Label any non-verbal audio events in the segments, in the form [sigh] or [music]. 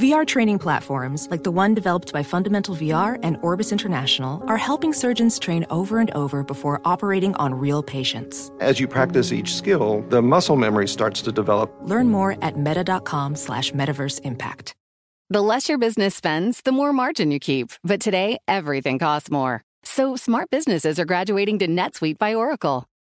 VR training platforms, like the one developed by Fundamental VR and Orbis International, are helping surgeons train over and over before operating on real patients. As you practice each skill, the muscle memory starts to develop. Learn more at meta.com slash metaverse impact. The less your business spends, the more margin you keep. But today, everything costs more. So smart businesses are graduating to NetSuite by Oracle.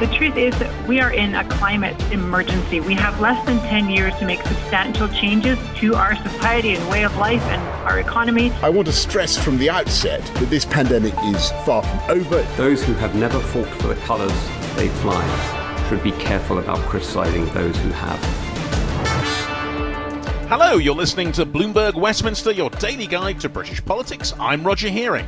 The truth is that we are in a climate emergency. We have less than 10 years to make substantial changes to our society and way of life and our economy. I want to stress from the outset that this pandemic is far from over. Those who have never fought for the colours they fly should be careful about criticising those who have. Hello, you're listening to Bloomberg Westminster, your daily guide to British politics. I'm Roger Hearing.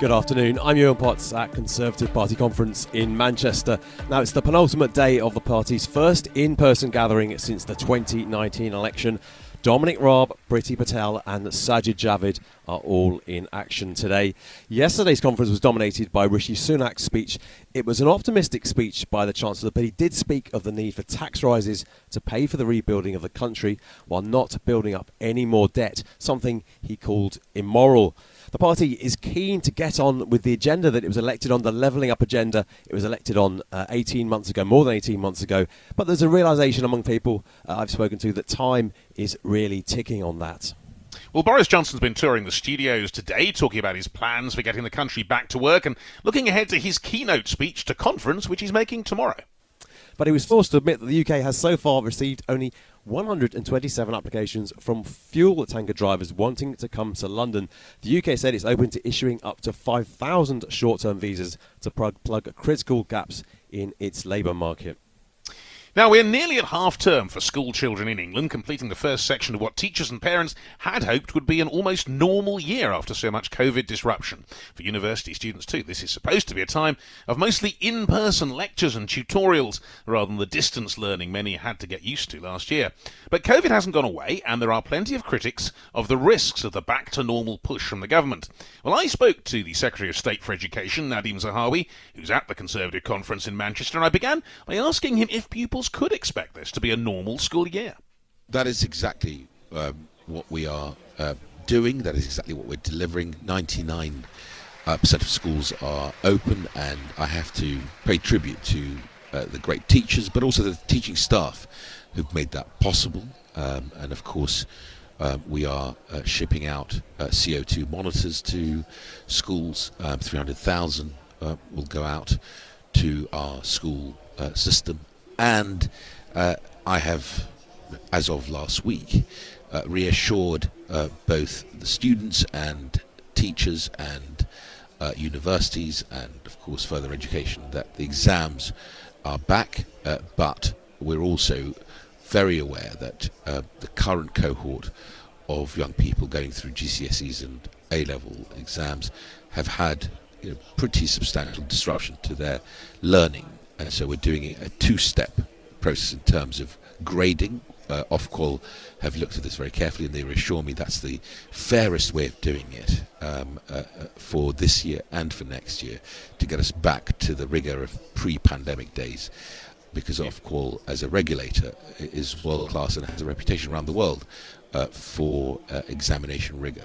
Good afternoon. I'm Yuan Potts at Conservative Party Conference in Manchester. Now, it's the penultimate day of the party's first in person gathering since the 2019 election. Dominic Raab, Priti Patel, and Sajid Javid are all in action today. Yesterday's conference was dominated by Rishi Sunak's speech. It was an optimistic speech by the Chancellor, but he did speak of the need for tax rises to pay for the rebuilding of the country while not building up any more debt, something he called immoral. The party is keen to get on with the agenda that it was elected on, the levelling up agenda. It was elected on uh, 18 months ago, more than 18 months ago. But there's a realisation among people uh, I've spoken to that time is really ticking on that. Well, Boris Johnson's been touring the studios today, talking about his plans for getting the country back to work and looking ahead to his keynote speech to conference, which he's making tomorrow. But he was forced to admit that the UK has so far received only 127 applications from fuel tanker drivers wanting to come to London. The UK said it's open to issuing up to 5,000 short term visas to plug, plug critical gaps in its labour market. Now, we're nearly at half term for school children in England, completing the first section of what teachers and parents had hoped would be an almost normal year after so much COVID disruption. For university students, too, this is supposed to be a time of mostly in person lectures and tutorials rather than the distance learning many had to get used to last year. But COVID hasn't gone away, and there are plenty of critics of the risks of the back to normal push from the government. Well, I spoke to the Secretary of State for Education, Nadhim Zahawi, who's at the Conservative conference in Manchester, and I began by asking him if pupils could expect this to be a normal school year. That is exactly um, what we are uh, doing. That is exactly what we're delivering. 99 uh, percent of schools are open, and I have to pay tribute to uh, the great teachers, but also the teaching staff who've made that possible. Um, and of course, uh, we are uh, shipping out uh, CO2 monitors to schools. Um, 300,000 uh, will go out to our school system and uh, I have, as of last week, uh, reassured uh, both the students and teachers and uh, universities and, of course, further education that the exams are back, uh, but we're also very aware that the current cohort of young people going through GCSEs and A level exams have had you know, pretty substantial disruption to their learning and so we're doing a two-step process in terms of grading. Uh, Ofqual have looked at this very carefully, and they reassure me that's the fairest way of doing it um, uh, uh, for this year and for next year to get us back to the rigor of pre-pandemic days. Because Ofqual, as a regulator, is world class and has a reputation around the world uh, for uh, examination rigor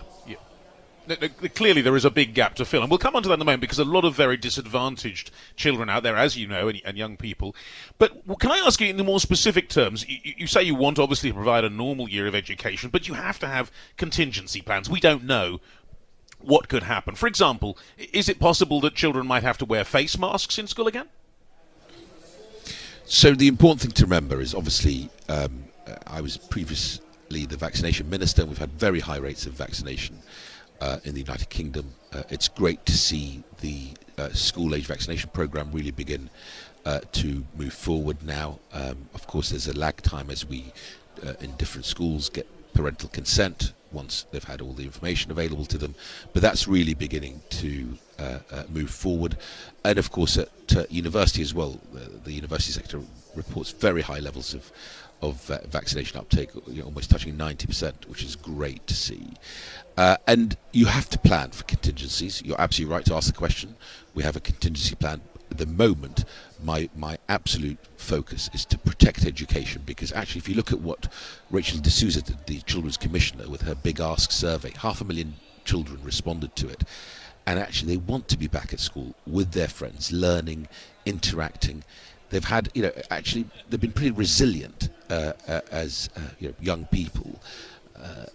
clearly there is a big gap to fill, and we'll come on to that in a moment because a lot of very disadvantaged children out there, as you know, and, and young people. But can I ask you in the more specific terms? You, you, say you want obviously to provide a normal year of education, but you have to have contingency plans. We don't know what could happen. For example, is it possible that children might have to wear face masks in school again? So the important thing to remember is obviously um, I was previously the vaccination minister. and We've had very high rates of vaccination uh, in the United Kingdom. Uh, it's great to see the uh, school age vaccination program really begin uh, to move forward now. Um, of course, there's a lag time as we, uh, in different schools, get parental consent once they've had all the information available to them. But that's really beginning to uh, move forward. And of course, at university as well, the university sector reports very high levels of of vaccination uptake, you know, almost touching 90%, which is great to see. Uh, and you have to plan for contingencies. You're absolutely right to ask the question. We have a contingency plan. At the moment, my, my absolute focus is to protect education because actually, if you look at what Rachel de Souza did, the Children's Commissioner, with her Big Ask survey, half a million children responded to it. And actually, they want to be back at school with their friends, learning, interacting they've had, you know, actually they've been pretty resilient uh, uh, as uh, you know, young people uh,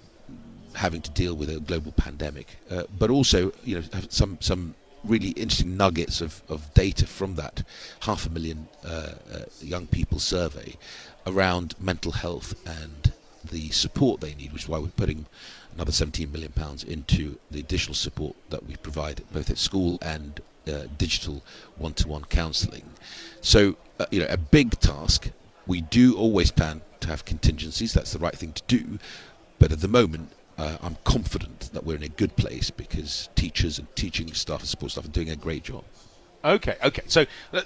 having to deal with a global pandemic, uh, but also, you know, some some really interesting nuggets of, of data from that. Half a million uh, young people survey around mental health and the support they need, which is why we're putting another 17 million pounds into the additional support that we provide both at school and uh, digital one-to-one counselling. So, uh, you know, a big task. We do always plan to have contingencies. That's the right thing to do. But at the moment, uh, I'm confident that we're in a good place because teachers and teaching staff and support staff are doing a great job. Okay, okay. So uh,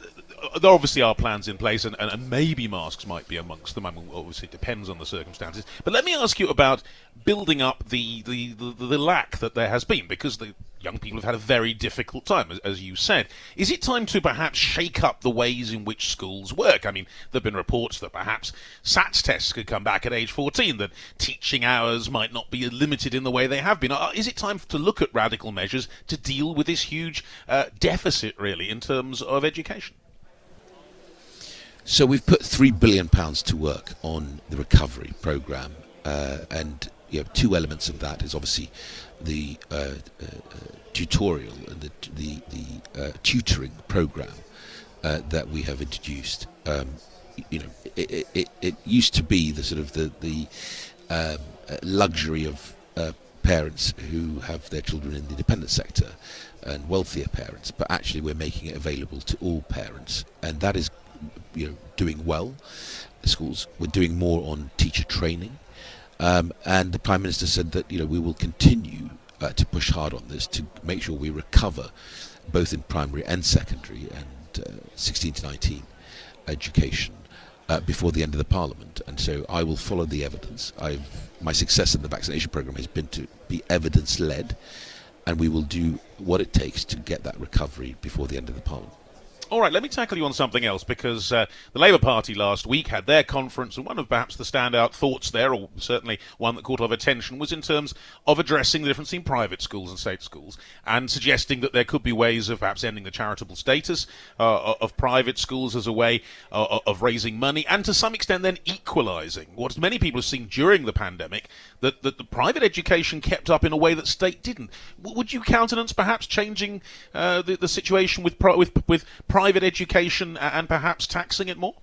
there obviously are plans in place, and, and, and, maybe masks might be amongst them. I mean, obviously, it depends on the circumstances. But let me ask you about building up the, the, the, the lack that there has been, because the young people have had a very difficult time, as, as, you said. Is it time to perhaps shake up the ways in which schools work? I mean, there have been reports that perhaps SATs tests could come back at age 14, that teaching hours might not be limited in the way they have been. Uh, is it time to look at radical measures to deal with this huge uh, deficit, really, in terms of education? So we've put three billion pounds to work on the recovery program, uh, and you know, two elements of that is obviously the uh, uh, tutorial and the the, the uh, tutoring program uh, that we have introduced. Um, you know, it, it, it, used to be the sort of the the um, luxury of parents who have their children in the independent sector and wealthier parents, but actually we're making it available to all parents, and that is you know doing well. Schools we're doing more on teacher training, um, and the prime minister said that you know we will continue uh, to push hard on this to make sure we recover both in primary and secondary and uh, 16 to 19 education. Uh, before the end of the parliament, and so I will follow the evidence. I've, my success in the vaccination program has been to be evidence-led, and we will do what it takes to get that recovery before the end of the parliament. All right, let me tackle you on something else because uh, the Labour Party last week had their conference, and one of perhaps the standout thoughts there, or certainly one that caught a lot of attention, was in terms of addressing the difference in private schools and state schools, and suggesting that there could be ways of perhaps ending the charitable status uh, of private schools as a way uh, of raising money, and to some extent then equalising what many people have seen during the pandemic that, that the private education kept up in a way that state didn't. Would you countenance perhaps changing uh, the, the situation with pro- with with private education and perhaps taxing it more?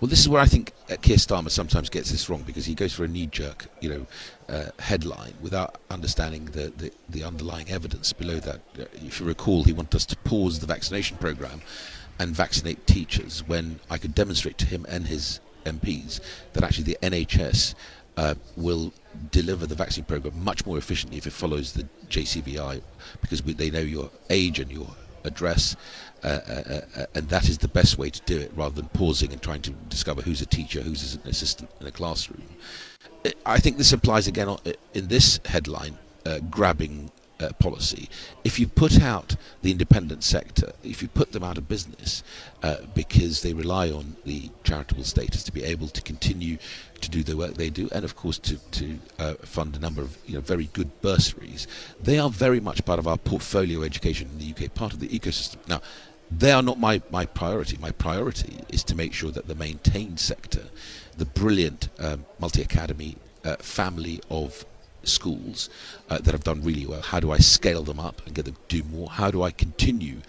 Well, this is where I think uh, Keir Starmer sometimes gets this wrong because he goes for a knee-jerk, you know, uh, headline without understanding the, the, the, underlying evidence below that. Uh, if you recall, he wanted us to pause the vaccination program and vaccinate teachers when I could demonstrate to him and his MPs that actually the NHS uh, will deliver the vaccine program much more efficiently if it follows the JCVI because we, they know your age and your address uh, uh, uh, and that is the best way to do it rather than pausing and trying to discover who's a teacher, who's an assistant in a classroom. I think this applies again uh, in this headline, uh, grabbing uh, policy, if you put out the independent sector, if you put them out of business uh, because they rely on the charitable status to be able to continue to do the work they do, and of course to, to uh, fund a number of you know, very good bursaries, they are very much part of our portfolio education in the UK, part of the ecosystem. Now, they are not my, my priority. My priority is to make sure that the maintained sector, the brilliant um, multi academy uh, family of schools uh, that have done really well? How do I scale them up and get them to do more? How do I continue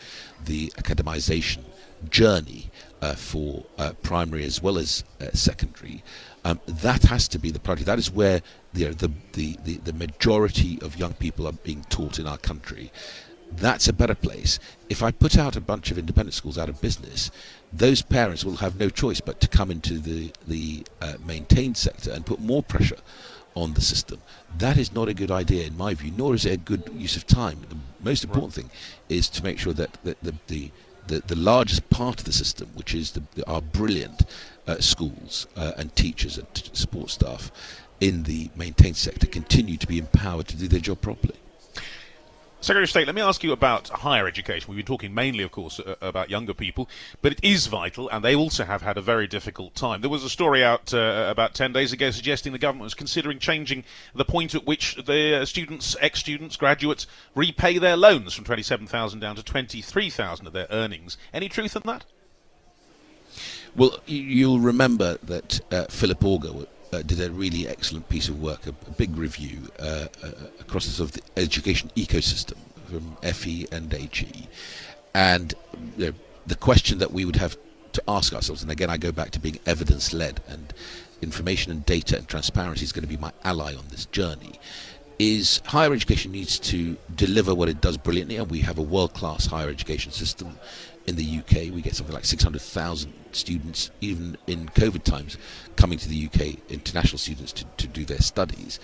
the academization journey uh, for uh, primary as well as uh, secondary? Um, that has to be the priority. That is where the, the, the, the, the majority of young people are being taught in our country. That's a better place. If I put out a bunch of independent schools out of business, those parents will have no choice but to come into the the uh, maintained sector and put more pressure on the system. That is not a good idea in my view, nor is it a good use of time. The most important thing is to make sure that the, the, the the, the largest part of the system, which is the, the, our brilliant uh, schools uh, and teachers and t- support staff in the maintained sector, continue to be empowered to do their job properly. Secretary of State, let me ask you about higher education. We've been talking mainly, of course, uh, about younger people, but it is vital, and they also have had a very difficult time. There was a story out uh, about 10 days ago suggesting the government was considering changing the point at which the students, ex students, graduates repay their loans from 27,000 down to 23,000 of their earnings. Any truth in that? Well, you'll remember that uh, Philip Augar uh, did a really excellent piece of work, a, a big review uh, uh, across the sort of the education ecosystem from FE and HE. And you know, the question that we would have to ask ourselves, and again I go back to being evidence led, and information and data and transparency is going to be my ally on this journey, is higher education needs to deliver what it does brilliantly, and we have a world class higher education system in the UK. We get something like 600,000 students, even in COVID times, coming to the UK, international students, to, to do their studies.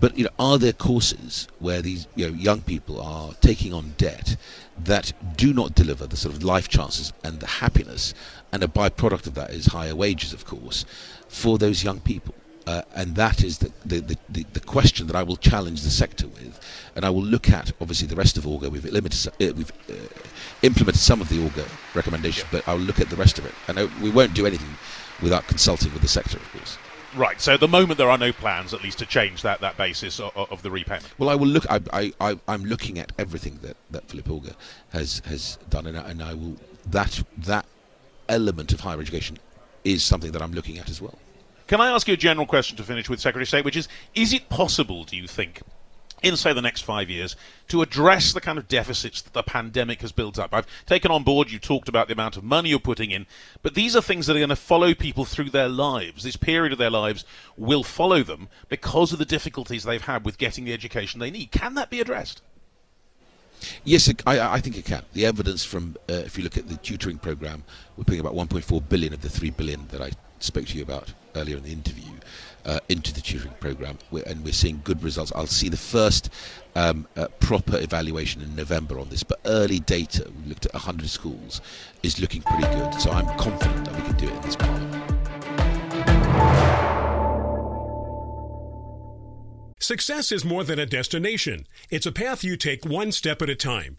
But you know, are there courses where these you know, young people are taking on debt that do not deliver the sort of life chances and the happiness, and a byproduct of that is higher wages, of course, for those young people? Uh, and that is the, the, the, the, question that I will challenge the sector with. And I will look at, obviously, the rest of Augar. We've, limited, uh, we've uh, implemented some of the Augar recommendations, but I'll look at the rest of it. And we won't do anything without consulting with the sector, of course. Right. So at the moment, there are no plans, at least, to change that, that basis of, of the repayment. Well, I will look. I, I, I, am looking at everything that, that Philip Augar has has done, and I, and I will that that element of higher education is something that I'm looking at as well. Can I ask you a general question to finish with, Secretary of State, which is, is it possible, do you think, in, say, the next five years, to address the kind of deficits that the pandemic has built up? I've taken on board, you talked about the amount of money you're putting in, but these are things that are going to follow people through their lives. This period of their lives will follow them because of the difficulties they've had with getting the education they need. Can that be addressed? Yes, I, I, think it can. The evidence from, uh, if you look at the tutoring program, we're putting about 1.4 billion of the 3 billion that I spoke to you about earlier in the interview uh, into the tutoring program, we're, and we're seeing good results. I'll see the first um, uh, proper evaluation in November on this, but early data, we looked at 100 schools, is looking pretty good. So I'm confident that we can do it in this parliament. Success is more than a destination. It's a path you take one step at a time.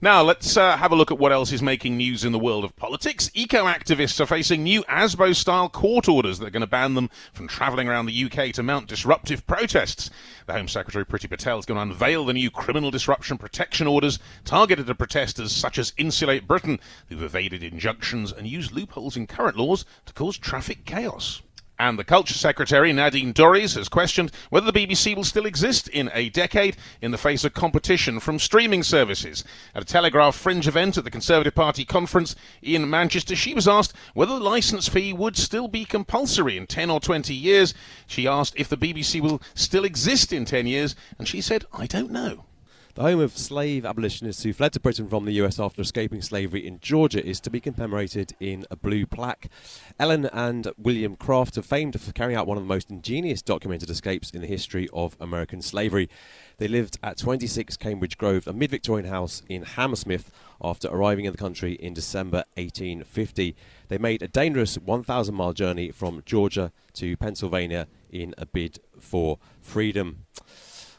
Now, let's uh, have a look at what else is making news in the world of politics. Eco activists are facing new ASBO style court orders that are going to ban them from travelling around the UK to mount disruptive protests. The Home Secretary Priti Patel is going to unveil the new criminal disruption protection orders targeted at protesters such as Insulate Britain, who've evaded injunctions and used loopholes in current laws to cause traffic chaos. And the Culture Secretary, Nadine Dorries, has questioned whether the BBC will still exist in a decade in the face of competition from streaming services. At a Telegraph Fringe event at the Conservative Party conference in Manchester, she was asked whether the licence fee would still be compulsory in 10 or 20 years. She asked if the BBC will still exist in 10 years, and she said, I don't know. The home of slave abolitionists who fled to Britain from the US after escaping slavery in Georgia is to be commemorated in a blue plaque. Ellen and William Craft are famed for carrying out one of the most ingenious documented escapes in the history of American slavery. They lived at 26 Cambridge Grove, a mid Victorian house in Hammersmith, after arriving in the country in December 1850. They made a dangerous 1,000 mile journey from Georgia to Pennsylvania in a bid for freedom.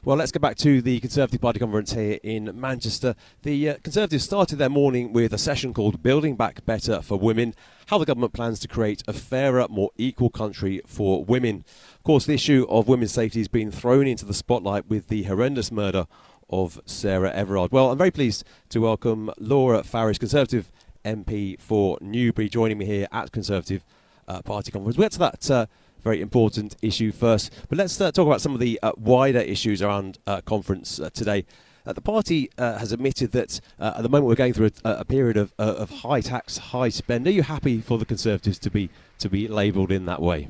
Well, let's go back to the Conservative Party conference here in Manchester. The uh, Conservatives started their morning with a session called Building Back Better for Women How the Government Plans to Create a Fairer, More Equal Country for Women. Of course, the issue of women's safety has been thrown into the spotlight with the horrendous murder of Sarah Everard. Well, I'm very pleased to welcome Laura Farris, Conservative MP for Newbury, joining me here at Conservative uh, Party conference. We'll get to that. Uh, very important issue first. But let's uh, talk about some of the uh, wider issues around uh, conference uh, today. Uh, the party uh, has admitted that at the moment we're going through a, a period of, of high tax, high spend. Are you happy for the Conservatives to be to be labelled in that way?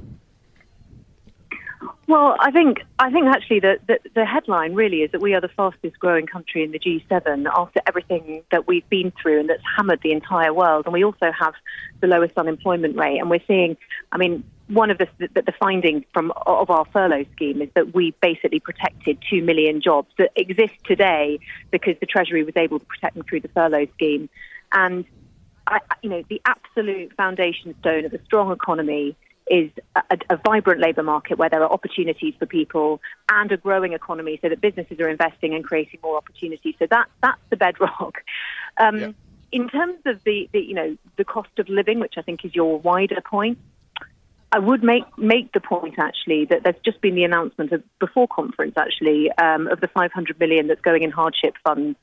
Well, I think I think actually the, the, the headline really is that we are the fastest growing country in the G7 after everything that we've been through and that's hammered the entire world, and we also have the lowest unemployment rate, and we're seeing. I mean, one of the, the, the findings from of our furlough scheme is that we basically protected two million jobs that exist today because the Treasury was able to protect them through the furlough scheme, and I, you know the absolute foundation stone of a strong economy is a, a, vibrant labour market where there are opportunities for people and a growing economy so that businesses are investing and creating more opportunities. So that that's the bedrock. Um, yeah. In terms of the, the, you know the cost of living, which I think is your wider point, I would make make the point actually that there's just been the announcement of before conference actually um, of the 500 million that's going in hardship funds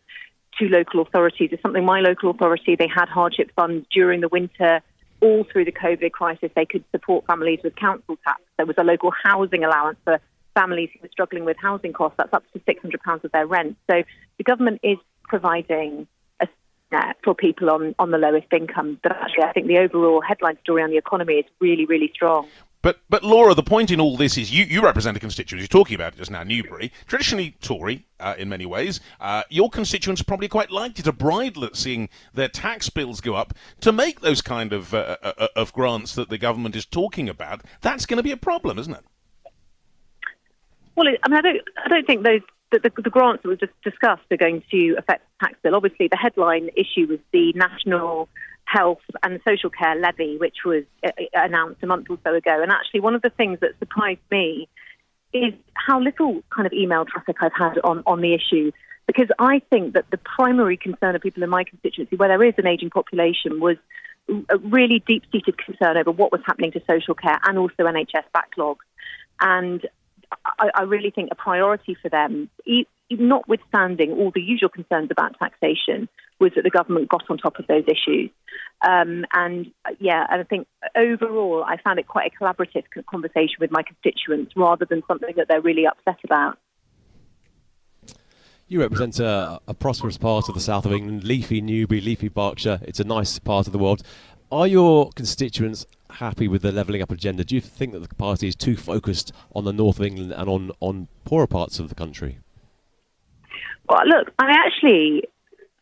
to local authorities. It's something my local authority they had hardship funds during the winter all through the COVID crisis, they could support families with council tax. There was a local housing allowance for families who were struggling with housing costs. That's up to £600 of their rent. So the government is providing net for people on, on the lowest income. But actually, I think the overall headline story on the economy is really, really strong. But, but Laura, the point in all this is you, you represent a constituency. You're talking about it just now, Newbury, traditionally Tory uh, in many ways. Uh, your constituents are probably quite likely to bridle at seeing their tax bills go up to make those kind of uh, uh, uh of grants that the government is talking about. That's going to be a problem, isn't it? Well, I mean, I don't, I don't think those the, the, the, grants that were just discussed are going to affect tax bill. Obviously, the headline issue was the national health and social care levy, which was uh, uh, announced a month or so ago. And actually, one of the things that surprised me is how little kind of email traffic I've had on, on the issue. Because I think that the primary concern of people in my constituency, where there is an ageing population, was a really deep seated concern over what was happening to social care and also NHS backlogs. And I, I really think a priority for them, notwithstanding all the usual concerns about taxation, was that the government got on top of those issues. Um, and uh, yeah, and I think overall, I found it quite a collaborative conversation with my constituents rather than something that they're really upset about. You represent a, a, prosperous part of the south of England, leafy Newbury, leafy Berkshire. It's a nice part of the world. Are your constituents happy with the levelling up agenda? Do you think that the party is too focused on the north of England and on, on poorer parts of the country? Well, look, I actually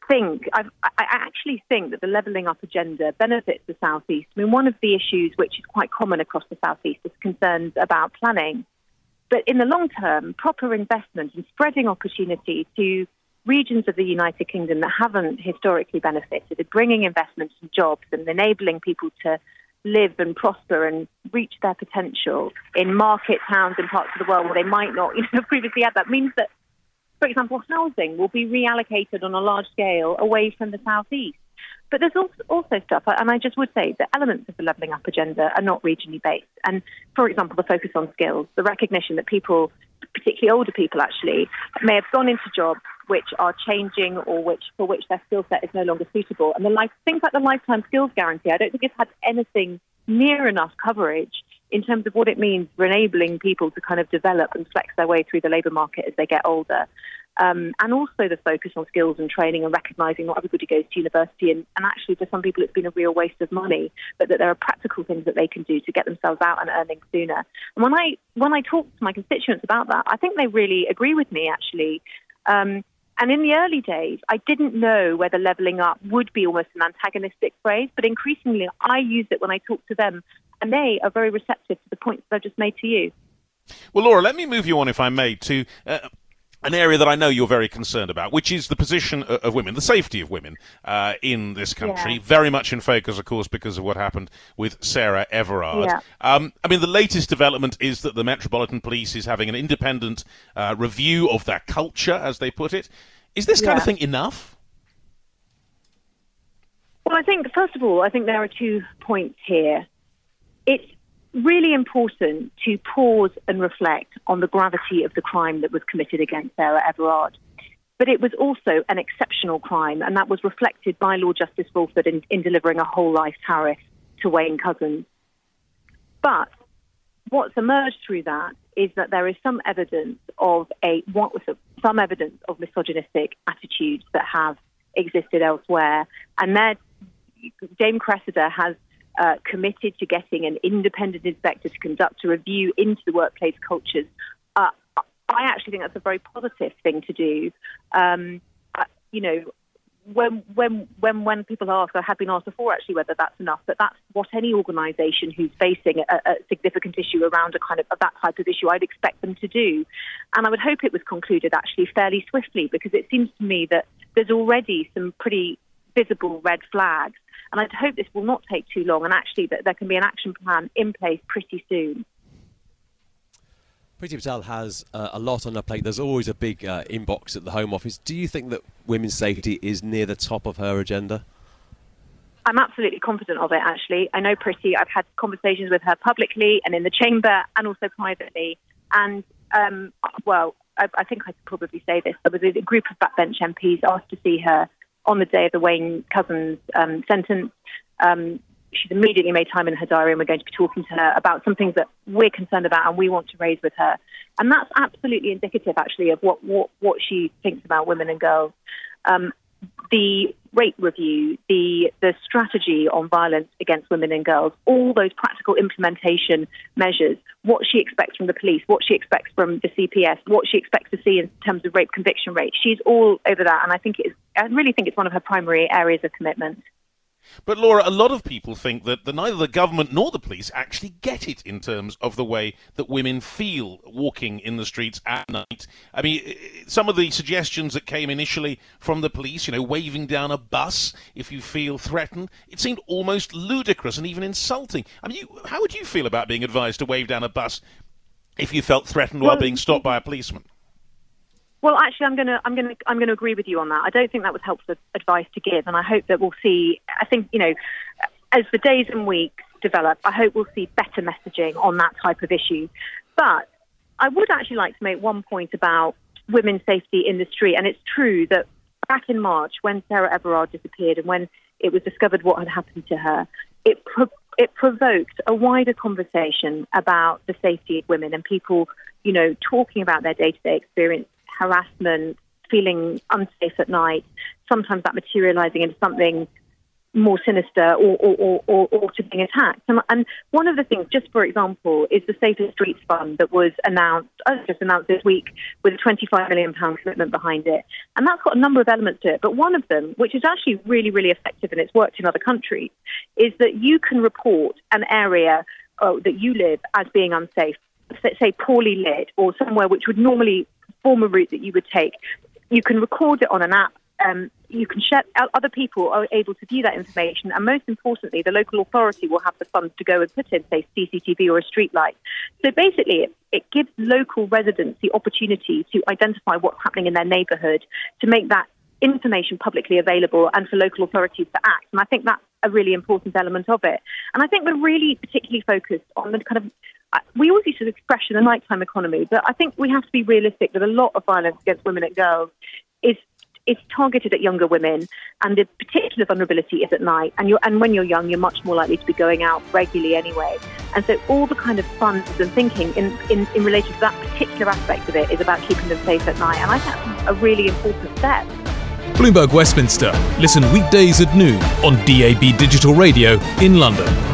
think I've, i actually think that the levelling up agenda benefits the southeast. I mean, one of the issues which is quite common across the southeast is concerns about planning. But in the long term, proper investment and spreading opportunity to regions of the United Kingdom that haven't historically benefited, bringing investments and jobs and enabling people to live and prosper and reach their potential in market towns and parts of the world where they might not you know, [laughs] previously had that means that for example, housing will be reallocated on a large scale away from the southeast. But there's also, stuff, and I just would say the elements of the levelling up agenda are not regionally based. And for example, the focus on skills, the recognition that people, particularly older people actually, may have gone into jobs which are changing or which for which their skill set is no longer suitable. And the life, things like the lifetime skills guarantee, I don't think it's had anything near enough coverage in terms of what it means for enabling people to kind of develop and flex their way through the labour market as they get older. Um, and also the focus on skills and training and recognising not everybody goes to university. And, and, actually, for some people, it's been a real waste of money, but that there are practical things that they can do to get themselves out and earning sooner. And when I when I talk to my constituents about that, I think they really agree with me. Actually. Um, and in the early days, I didn't know whether levelling up would be almost an antagonistic phrase, but increasingly I use it when I talk to them, and they are very receptive to the points that I've just made to you. Well, Laura, let me move you on, if I may, to uh, an area that I know you're very concerned about, which is the position of women, the safety of women uh, in this country. Yeah. Very much in focus, of course, because of what happened with Sarah Everard. Yeah. Um, I mean, the latest development is that the Metropolitan Police is having an independent uh, review of their culture, as they put it. Is this kind of thing enough? Well, I think, first of all, I think there are two points here. It's really important to pause and reflect on the gravity of the crime that was committed against Sarah Everard. But it was also an exceptional crime, and that was reflected by Lord Justice Fulford in, in delivering a whole life tariff to Wayne Couzens. But what's emerged through that is that there is some evidence of a what was a, some evidence of misogynistic attitudes that have existed elsewhere, and that Dame Cressida has uh, committed to getting an independent inspector to conduct a review into the workplace cultures. Uh, I actually think that's a very positive thing to do. Um, uh, you know, when when when when people ask, I have been asked before actually whether that's enough, but that's what any organisation who's facing a, a significant issue around a kind of, of that type of issue, I'd expect them to do. And I would hope it was concluded actually fairly swiftly because it seems to me that there's already some pretty visible red flags. And I'd hope this will not take too long and actually that there can be an action plan in place pretty soon. Priti Patel has uh, a lot on her plate. There's always a big uh, inbox at the Home Office. Do you think that women's safety is near the top of her agenda? I'm absolutely confident of it, actually. I know Priti. I've had conversations with her publicly and in the chamber and also privately. And, um, well, I, I think I could probably say this. There was a group of backbench MPs asked to see her on the day of the Wayne Couzens um, sentence. Um, she's immediately made time in her diary, and we're going to be talking to her about some things that we're concerned about and we want to raise with her. And that's absolutely indicative, actually, of what, what, what she thinks about women and girls. Um, the rape review, the the strategy on violence against women and girls, all those practical implementation measures, what she expects from the police, what she expects from the CPS, what she expects to see in terms of rape conviction rate. She's all over that, and I think it is. I really think it's one of her primary areas of commitment. But Laura, a lot of people think that the, neither the government nor the police actually get it in terms of the way that women feel walking in the streets at night. I mean, some of the suggestions that came initially from the police, you know, waving down a bus if you feel threatened, it seemed almost ludicrous and even insulting. I mean, you, how would you feel about being advised to wave down a bus if you felt threatened while being stopped by a policeman? Well, actually, I'm going to I'm going to I'm going to agree with you on that. I don't think that was helpful advice to give, and I hope that we'll see. I think you know, as the days and weeks develop, I hope we'll see better messaging on that type of issue. But I would actually like to make one point about women's safety in the street, and it's true that back in March, when Sarah Everard disappeared, and when it was discovered what had happened to her, it pro- it provoked a wider conversation about the safety of women and people, you know, talking about their day to day experience, harassment, feeling unsafe at night, sometimes that materializing into something more sinister or, or, or, or, to being attacked. And, one of the things, just for example, is the Safer Streets Fund that was announced, uh, just announced this week with a £25 million commitment behind it. And that's got a number of elements to it. But one of them, which is actually really, really effective and it's worked in other countries, is that you can report an area uh, that you live as being unsafe, say poorly lit or somewhere which would normally form a route that you would take. You can record it on an app um, you can share. Other people are able to view that information, and most importantly, the local authority will have the funds to go and put in, say, CCTV or a street light. So basically, it, it gives local residents the opportunity to identify what's happening in their neighbourhood, to make that information publicly available, and for local authorities to act. And I think that's a really important element of it. And I think we're really particularly focused on the kind of uh, we always use the expression the nighttime economy, but I think we have to be realistic that a lot of violence against women and girls is is targeted at younger women, and the particular vulnerability is at night. And you're, and when you're young, you're much more likely to be going out regularly anyway. And so all the kind of funds and thinking in, in, in relation to that particular aspect of it is about keeping them safe at night. And I think that's a really important step. Bloomberg Westminster. Listen weekdays at noon on DAB Digital Radio in London.